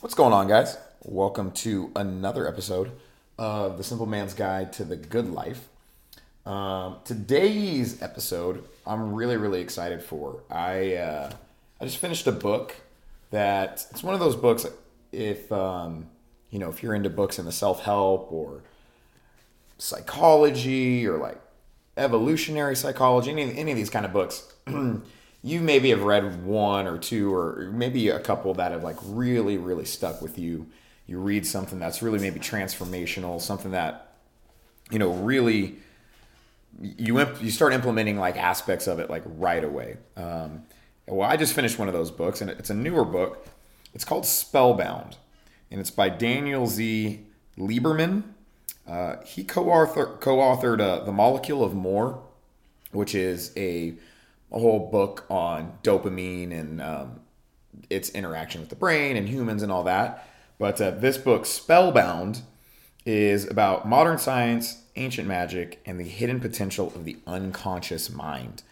What's going on, guys? Welcome to another episode of The Simple Man's Guide to the Good Life. Um, today's episode, I'm really, really excited for. I uh, I just finished a book that it's one of those books. If um, you know, if you're into books in the self help or psychology or like evolutionary psychology, any any of these kind of books. you maybe have read one or two or maybe a couple that have like really really stuck with you. You read something that's really maybe transformational something that you know really you imp- you start implementing like aspects of it like right away. Um, well i just finished one of those books and it's a newer book. It's called spellbound and it's by daniel z. Lieberman. Uh, he co-author, co-authored uh, the molecule of more which is a a whole book on dopamine and um, its interaction with the brain and humans and all that. But uh, this book, Spellbound, is about modern science, ancient magic, and the hidden potential of the unconscious mind.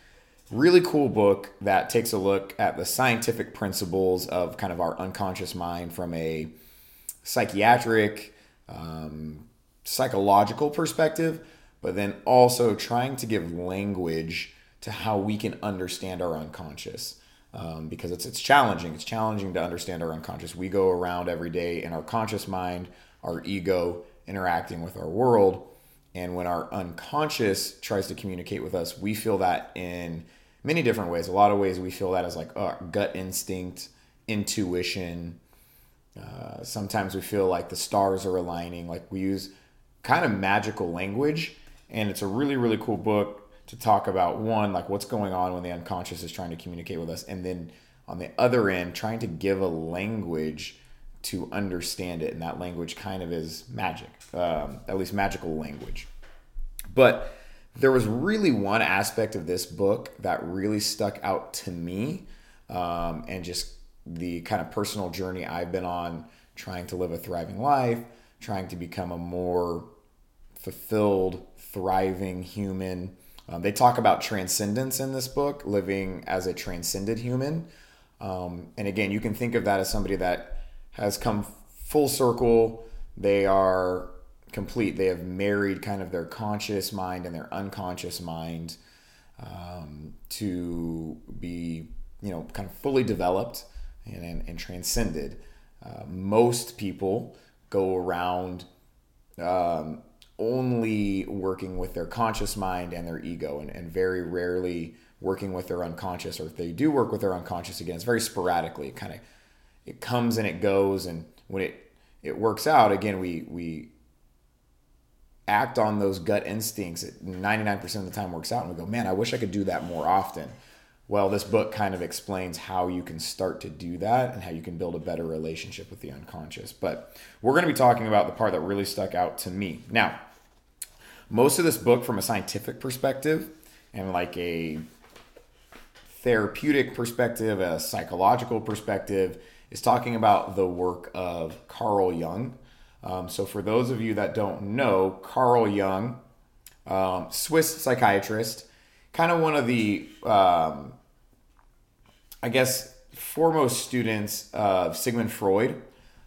Really cool book that takes a look at the scientific principles of kind of our unconscious mind from a psychiatric, um, psychological perspective, but then also trying to give language to how we can understand our unconscious. Um, because it's it's challenging. It's challenging to understand our unconscious. We go around every day in our conscious mind, our ego interacting with our world, and when our unconscious tries to communicate with us, we feel that in many different ways. A lot of ways we feel that as like uh, gut instinct, intuition. Uh, sometimes we feel like the stars are aligning. Like we use kind of magical language, and it's a really really cool book to talk about one like what's going on when the unconscious is trying to communicate with us and then on the other end trying to give a language to understand it and that language kind of is magic um, at least magical language. But there was really one aspect of this book that really stuck out to me um, and just the kind of personal journey i've been on trying to live a thriving life trying to become a more fulfilled thriving human um, they talk about transcendence in this book, living as a transcended human. Um, and again, you can think of that as somebody that has come full circle. They are complete. They have married kind of their conscious mind and their unconscious mind um, to be, you know, kind of fully developed and, and, and transcended. Uh, most people go around um, only working with their conscious mind and their ego and, and very rarely working with their unconscious or if they do work with their unconscious again it's very sporadically. It kind of it comes and it goes and when it it works out again we we act on those gut instincts. It 99% of the time works out and we go man i wish i could do that more often well this book kind of explains how you can start to do that and how you can build a better relationship with the unconscious. But we're going to be talking about the part that really stuck out to me. Now most of this book from a scientific perspective and like a therapeutic perspective a psychological perspective is talking about the work of carl jung. Um, so for those of you that don't know carl jung um, swiss psychiatrist kind of one of the, um, I guess, foremost students of Sigmund Freud.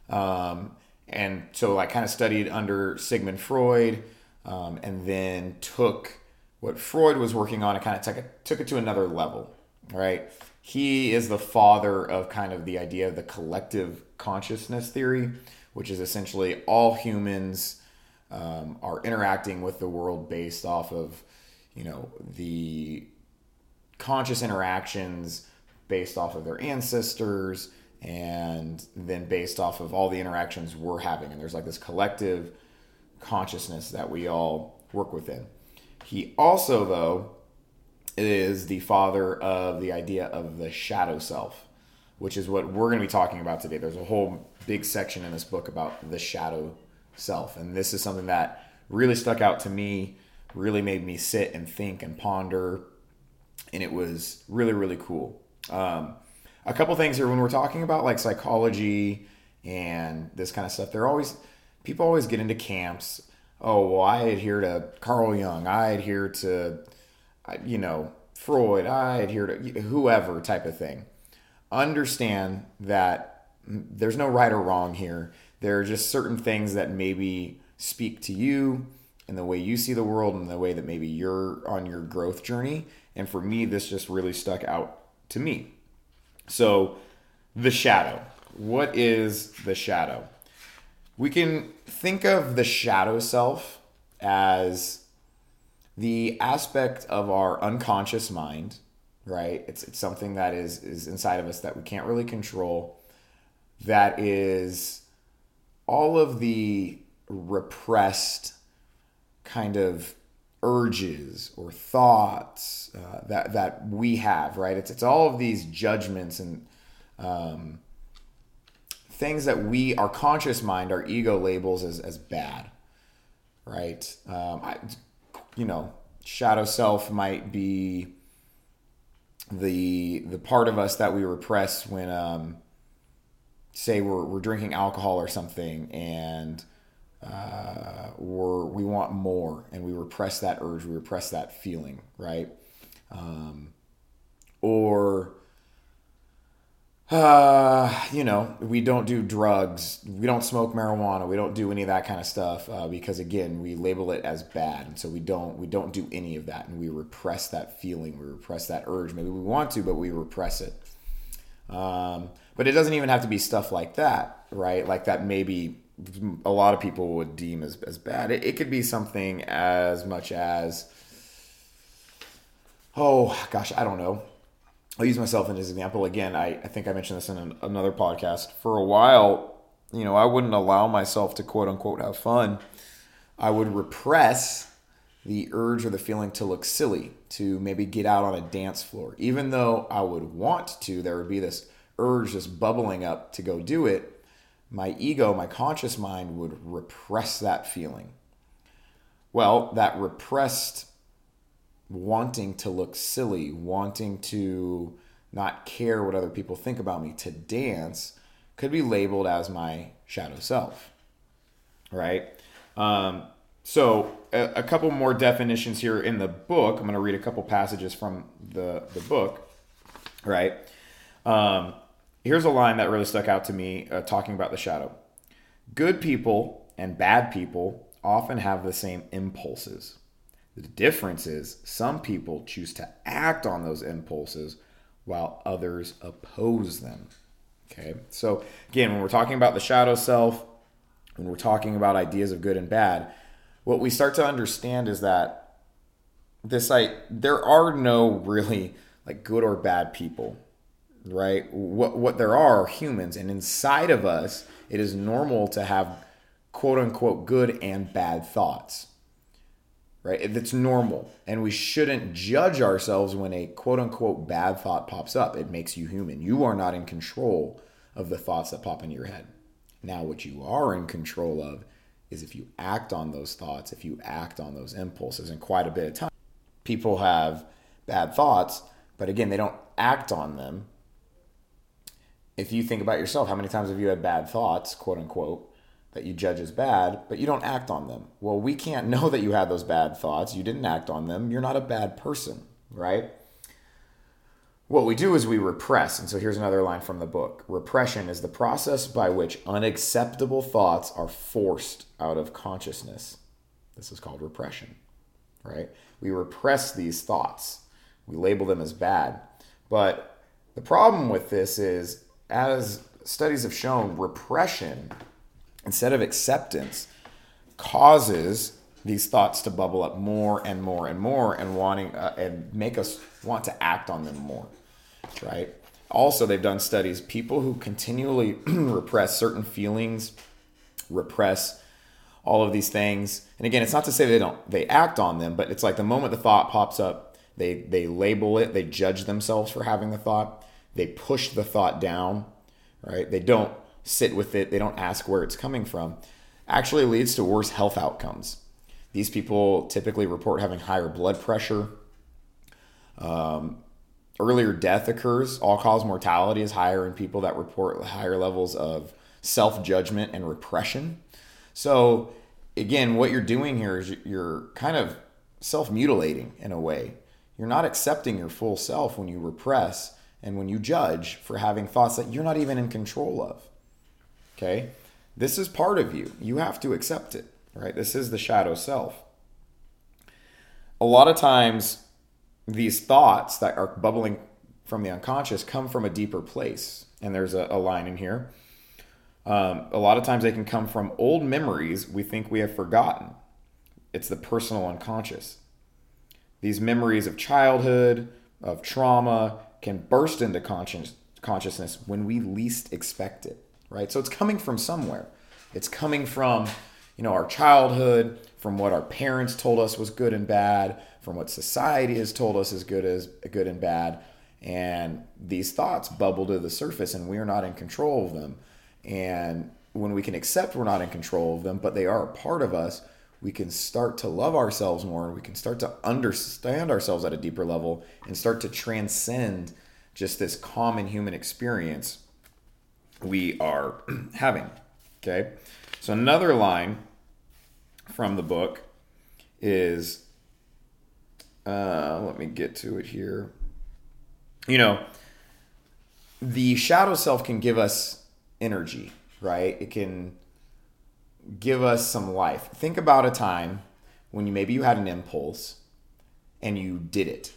Um, and so I kind of studied under Sigmund Freud um, and then took what Freud was working on and kind of took it, took it to another level, right? He is the father of kind of the idea of the collective consciousness theory, which is essentially all humans um, are interacting with the world based off of you know the conscious interactions based off of their ancestors and then based off of all the interactions we're having. And there's like this collective consciousness that we all work within. He also though is the father of the idea of the shadow self which is what we're going to be talking about today. There's a whole big section in this book about the shadow self. And this is something that really stuck out to me really made me sit and think and ponder. And it was really, really cool. Um, a couple things here when we're talking about like psychology and this kind of stuff, they're always, people always get into camps. Oh, well, I adhere to Carl Jung. I adhere to, you know, Freud. I adhere to whoever type of thing. Understand that there's no right or wrong here. There are just certain things that maybe speak to you and the way you see the world and the way that maybe you're on your growth journey. And for me, this just really stuck out to me. So, the shadow. What is the shadow? We can think of the shadow self as the aspect of our unconscious mind, right? It's, it's something that is, is inside of us that we can't really control, that is all of the repressed kind of urges or thoughts uh, that that we have, right? It's it's all of these judgments and um, things that we, our conscious mind, our ego labels as as bad, right? Um, I, you know, shadow self might be the the part of us that we repress when, um, say, we're we're drinking alcohol or something and uh, or we want more and we repress that urge, we repress that feeling, right? Um, or, uh, you know, we don't do drugs, we don't smoke marijuana, we don't do any of that kind of stuff uh, because again, we label it as bad, and so we don't we don't do any of that, and we repress that feeling, we repress that urge. Maybe we want to, but we repress it. Um, but it doesn't even have to be stuff like that, right? Like that maybe a lot of people would deem as, as bad. It, it could be something as much as, oh gosh, I don't know. I'll use myself as an example. Again, I, I think I mentioned this in an, another podcast. For a while, you know, I wouldn't allow myself to quote unquote have fun. I would repress the urge or the feeling to look silly, to maybe get out on a dance floor. Even though I would want to, there would be this urge just bubbling up to go do it my ego, my conscious mind would repress that feeling. Well, that repressed wanting to look silly, wanting to not care what other people think about me, to dance, could be labeled as my shadow self. Right? Um, so, a, a, couple more definitions here in the book. I'm going to read a couple passages from the, the book. Right? Um, Here's a line that really stuck out to me uh, talking about the shadow. Good people and bad people often have the same impulses. The difference is some people choose to act on those impulses while others oppose them. Okay, so again, when we're talking about the shadow self, when we're talking about ideas of good and bad, what we start to understand is that this there are no really like good or bad people right? What what there are are humans, and inside of us, it is normal to have quote unquote good and bad thoughts. Right? It's normal. And we shouldn't judge ourselves when a quote unquote bad thought pops up. It makes you human. You are not in control of the thoughts that pop into your head. Now, what you are in control of is if you act on those thoughts, if you act on those impulses, and quite a bit of time, people have bad thoughts, but again, they don't act on them if you think about yourself, how many times have you had bad thoughts, quote unquote, that you judge as bad, but you don't act on them? Well, we can't know that you had those bad thoughts. You didn't act on them. You're not a bad person, right? What we do is we repress. And so here's another line from the book Repression is the process by which unacceptable thoughts are forced out of consciousness. This is called repression, right? We repress these thoughts, we label them as bad. But the problem with this is as studies have shown, repression instead of acceptance causes these thoughts to bubble up more and more and more and wanting uh, and make us want to act on them more right? Also they've done studies. People who continually repress certain feelings repress all of these things. And again it's not to say they don't they act on them but it's like the moment the thought pops up they they label it they judge themselves for having the thought they push the thought down, right? They don't sit with it, they don't ask where it's coming from. Actually leads to worse health outcomes. These people typically report having higher blood pressure. Um, earlier death occurs. All cause mortality is higher in people that report higher levels of self judgment and repression. So, again, what you're doing here is you're kind of self mutilating in a way. You're not accepting your full self when you repress and when you judge for having thoughts that you're not even in control of. Okay? This is part of you. You have to accept it, right? This is the shadow self. A lot of times, these thoughts that are bubbling from the unconscious come from a deeper place. And there's a, a line in here. Um, a lot of times they can come from old memories we think we have forgotten. It's the personal unconscious. These memories of childhood, of trauma, can burst into conscious, consciousness when we least expect it, right? So it's coming from somewhere. It's coming from, you know, our childhood, from what our parents told us was good and bad, from what society has told us is good as good and bad. And these thoughts bubble to the surface and we are not in control of them. And when we can accept we're not in control of them, but they are a part of us, we can start to love ourselves more. We can start to understand ourselves at a deeper level and start to transcend just this common human experience we are having. Okay. So, another line from the book is uh, let me get to it here. You know, the shadow self can give us energy, right? It can give us some life. Think about a time when you maybe you had an impulse and you did it.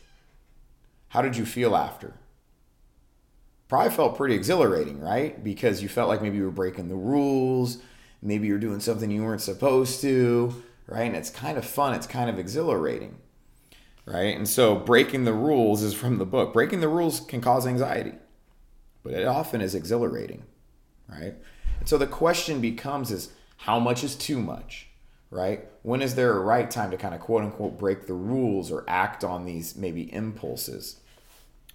How did you feel after? Probably felt pretty exhilarating, right? Because you felt like maybe you were breaking the rules, maybe you're doing something you weren't supposed to, right? And it's kind of fun, it's kind of exhilarating, right? And so breaking the rules is from the book. Breaking the rules can cause anxiety, but it often is exhilarating, right? And so the question becomes is how much is too much, right? When is there a right time to kind of quote unquote break the rules or act on these maybe impulses,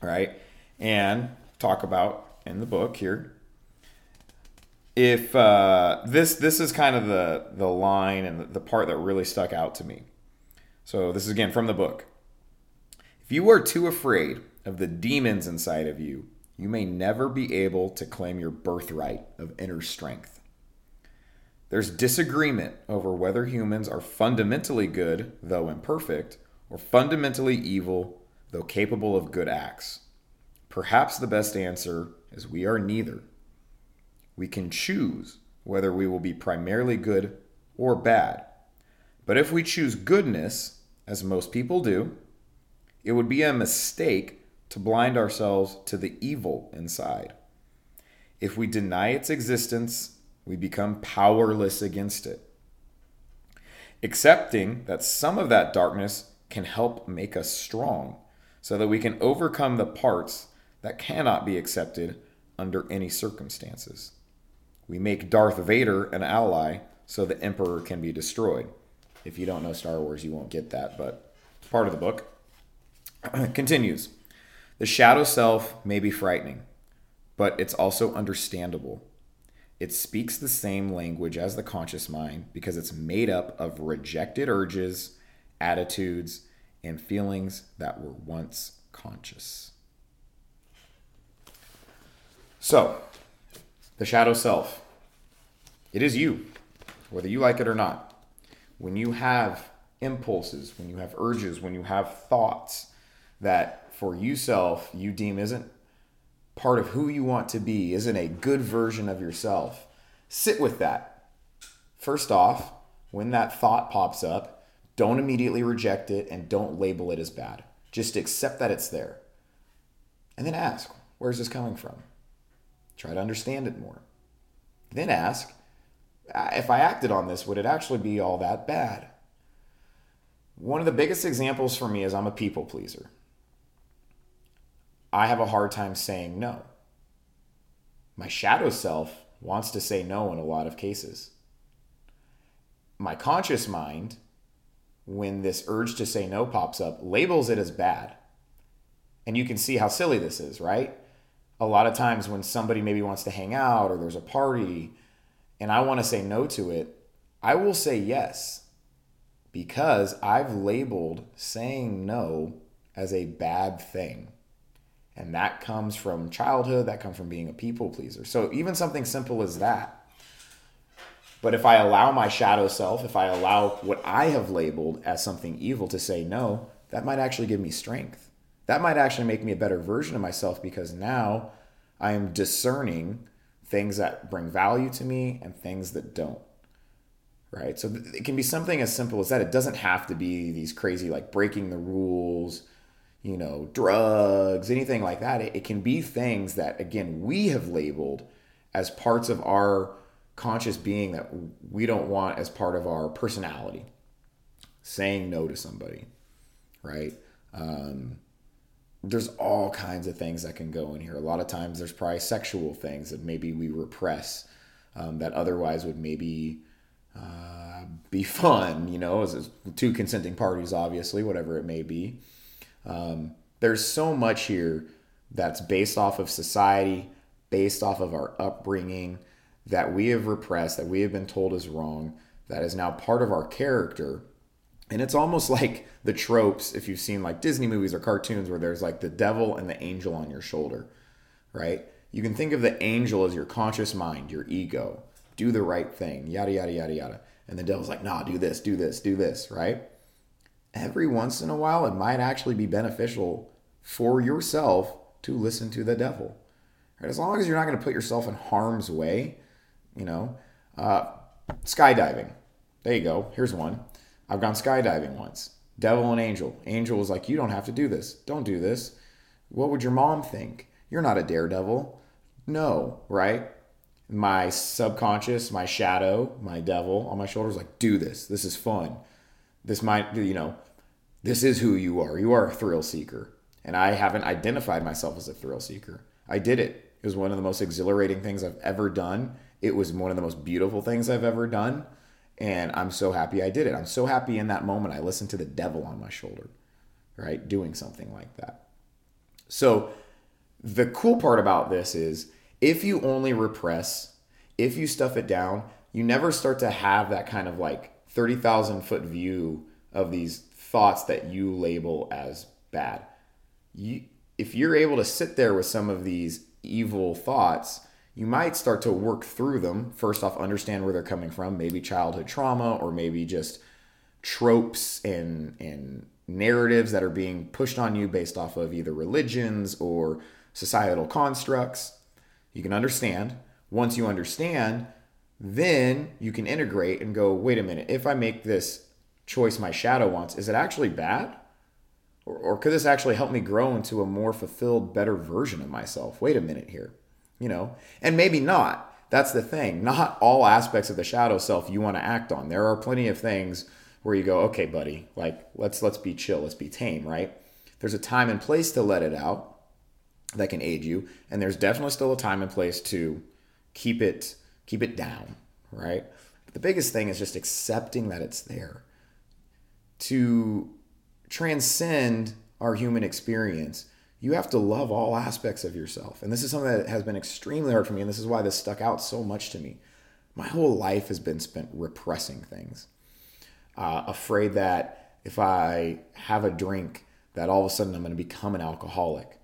right? And talk about in the book here. If uh, this this is kind of the the line and the, part that really stuck out to me. So this is again from the book. If you are too afraid of the demons inside of you, you may never be able to claim your birthright of inner strength. There's disagreement over whether humans are fundamentally good, though imperfect, or fundamentally evil, though capable of good acts. Perhaps the best answer is we are neither. We can choose whether we will be primarily good or bad. But if we choose goodness, as most people do, it would be a mistake to blind ourselves to the evil inside. If we deny its existence, we become powerless against it. Accepting that some of that darkness can help make us strong so that we can overcome the parts that cannot be accepted under any circumstances. We make Darth Vader an ally so the Emperor can be destroyed. If you don't know Star Wars, you won't get that, but it's part of the book. Continues. The shadow self may be frightening, but it's also understandable. It speaks the same language as the conscious mind because it's made up of rejected urges, attitudes, and feelings that were once conscious. So, the shadow self, it is you, whether you like it or not. When you have impulses, when you have urges, when you have thoughts that for you self you deem isn't part of who you want to be, isn't a good version of yourself, sit with that. First off, when that thought pops up, don't immediately reject it and don't label it as bad. Just accept that it's there. And then ask, where's this coming from? Try to understand it more. Then ask, if I acted on this, would it actually be all that bad? One of the biggest examples for me is I'm a people pleaser. I have a hard time saying no. My shadow self wants to say no in a lot of cases. My conscious mind, when this urge to say no pops up, labels it as bad. And you can see how silly this is, right? A lot of times when somebody maybe wants to hang out or there's a party and I want to say no to it, I will say yes because I've labeled saying no as a bad thing. And that comes from childhood, that comes from being a people pleaser. So even something simple as that. But if I allow my shadow self, if I allow what I have labeled as something evil to say no, that might actually give me strength. That might actually make me a better version of myself because now I am discerning things that bring value to me and things that don't. Right? So it can be something as simple as that. It doesn't have to be these crazy, like breaking the rules, you know, drugs, anything like that. It, it can be things that, again, we have labeled as parts of our conscious being that we don't want as part of our personality. Saying no to somebody, right? Um, there's all kinds of things that can go in here. A lot of times there's probably sexual things that maybe we repress um, that otherwise would maybe uh, be fun, you know, as, as two consenting parties, obviously, whatever it may be. Um, there's so much here that's based off of society, based off of our upbringing that we have repressed, that we have been told is wrong, that is now part of our character and it's almost like the tropes, if you've seen like Disney movies or cartoons, where there's like the devil and the angel on your shoulder, right? You can think of the angel as your conscious mind, your ego. Do the right thing, yada, yada, yada, yada. And the devil's like, nah, do this, do this, do this, right? Every once in a while, it might actually be beneficial for yourself to listen to the devil. Right? As long as you're not going to put yourself in harm's way, you know. Uh, skydiving. There you go. Here's one I've gone skydiving once. Devil and angel. Angel was like, You don't have to do this. Don't do this. What would your mom think? You're not a daredevil. No, right? My subconscious, my shadow, my devil on my shoulders, like, do this. This is fun. This might, you know, this is who you are. You are a thrill seeker. And I haven't identified myself as a thrill seeker. I did it. It was one of the most exhilarating things I've ever done. It was one of the most beautiful things I've ever done. And I'm so happy I did it. I'm so happy in that moment I listened to the devil on my shoulder, right? Doing something like that. So the cool part about this is if you only repress, if you stuff it down, you never start to have that kind of like 30,000 foot view of these thoughts that you label as bad. You, if you're able to sit there with some of these evil thoughts you might start to work through them. First off, understand where they're coming from, maybe childhood trauma or maybe just tropes and and narratives that are being pushed on you based off of either religions or societal constructs. You can understand. Once you understand, then you can integrate and go, wait a minute, if I make this choice my shadow wants, is it actually bad? Or, or could this actually help me grow into a more fulfilled, better version of myself? Wait a minute here you know, and maybe not. That's the thing. Not all aspects of the shadow self you want to act on. There are plenty of things where you go, okay, buddy, like let's let's be chill, let's be tame, right? There's a time and place to let it out that can aid you, and there's definitely still a time and place to keep it keep it down, right? But the biggest thing is just accepting that it's there. To transcend our human experience, you have to love all aspects of yourself. And this is something that has been extremely hard for me. And this is why this stuck out so much to me. My whole life has been spent repressing things, uh, afraid that if I have a drink, that all of a sudden I'm going to become an alcoholic.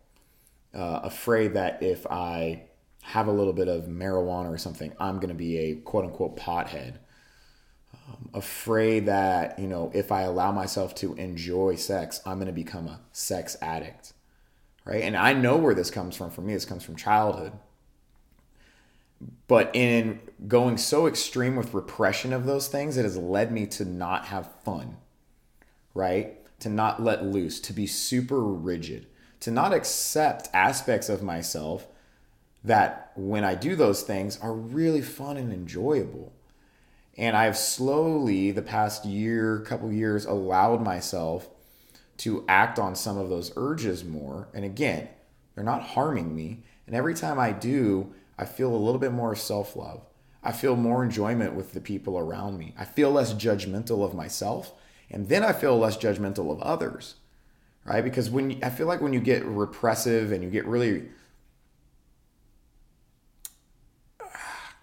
Uh, afraid that if I have a little bit of marijuana or something, I'm going to be a quote unquote pothead. Afraid that, you know, if I allow myself to enjoy sex, I'm going to become a sex addict right? And I know where this comes from. For me, this comes from childhood. But in going so extreme with repression of those things, it has led me to not have fun, right? To not let loose, to be super rigid, to not accept aspects of myself that when I do those things are really fun and enjoyable. And I've slowly, the past year, couple years, allowed myself to act on some of those urges more. And again, they're not harming me. And every time I do, I feel a little bit more self love. I feel more enjoyment with the people around me. I feel less judgmental of myself. And then I feel less judgmental of others, right? Because when you, I feel like when you get repressive and you get really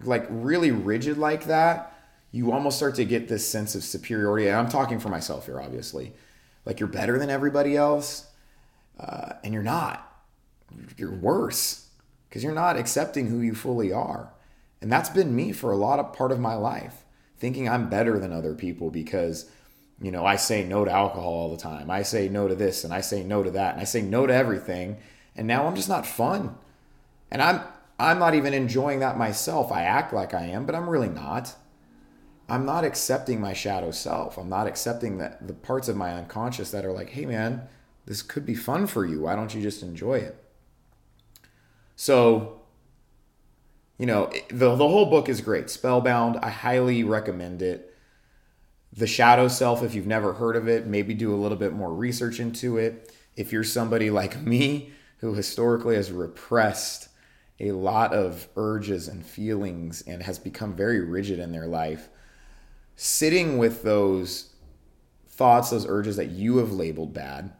like really rigid like that, you almost start to get this sense of superiority. And I'm talking for myself here, obviously like you're better than everybody else, uh, and you're not. You're worse because you're not accepting who you fully are. And that's been me for a lot of part of my life, thinking I'm better than other people because, you know, I say no to alcohol all the time. I say no to this and I say no to that and I say no to everything. And now I'm just not fun. And I'm I'm not even enjoying that myself. I act like I am, but I'm really not. I'm not accepting my shadow self. I'm not accepting that the parts of my unconscious that are like, hey man, this could be fun for you. Why don't you just enjoy it? So, you know, the, the whole book is great. Spellbound, I highly recommend it. The Shadow Self, if you've never heard of it, maybe do a little bit more research into it. If you're somebody like me who historically has repressed a lot of urges and feelings and has become very rigid in their life, sitting with those thoughts, those urges that you have labeled bad,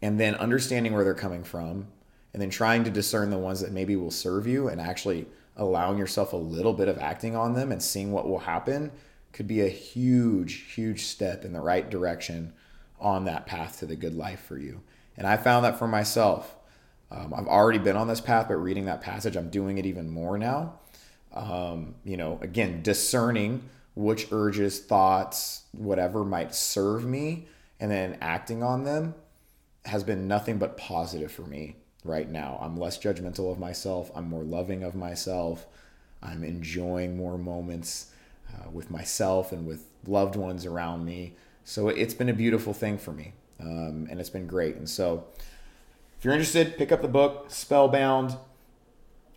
and then understanding where they're coming from, and then trying to discern the ones that maybe will serve you and actually allowing yourself a little bit of acting on them and seeing what will happen could be a huge, huge step in the right direction on that path to the good life for you. And I found that for myself. Um, I've already been on this path, but reading that passage, I'm doing it even more now um, you know, again, discerning which urges, thoughts, whatever might serve me, and then acting on them has been nothing but positive for me right now. I'm less judgmental of myself. I'm more loving of myself. I'm enjoying more moments uh, with myself and with loved ones around me. So it's been a beautiful thing for me, um, and it's been great. And so, if you're interested, pick up the book Spellbound.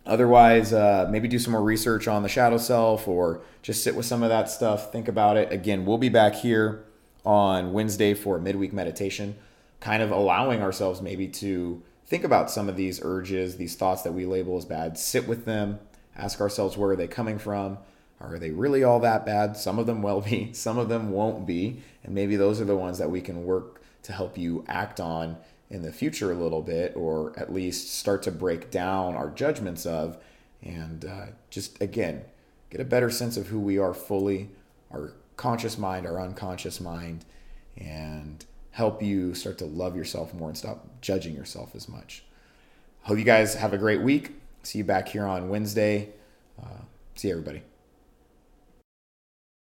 Otherwise, uh, maybe do some more research on the shadow self or just sit with some of that stuff, think about it. Again, we'll be back here on Wednesday for midweek meditation, kind of allowing ourselves maybe to think about some of these urges, these thoughts that we label as bad, sit with them, ask ourselves where are they coming from? Are they really all that bad? Some of them will be, some of them won't be. And maybe those are the ones that we can work to help you act on in the future a little bit, or at least start to break down our judgments of, and uh, just again, get a better sense of who we are fully, our conscious mind, our unconscious mind, and help you start to love yourself more and stop judging yourself as much. Hope you guys have a great week. See you back here on Wednesday. Uh, see everybody.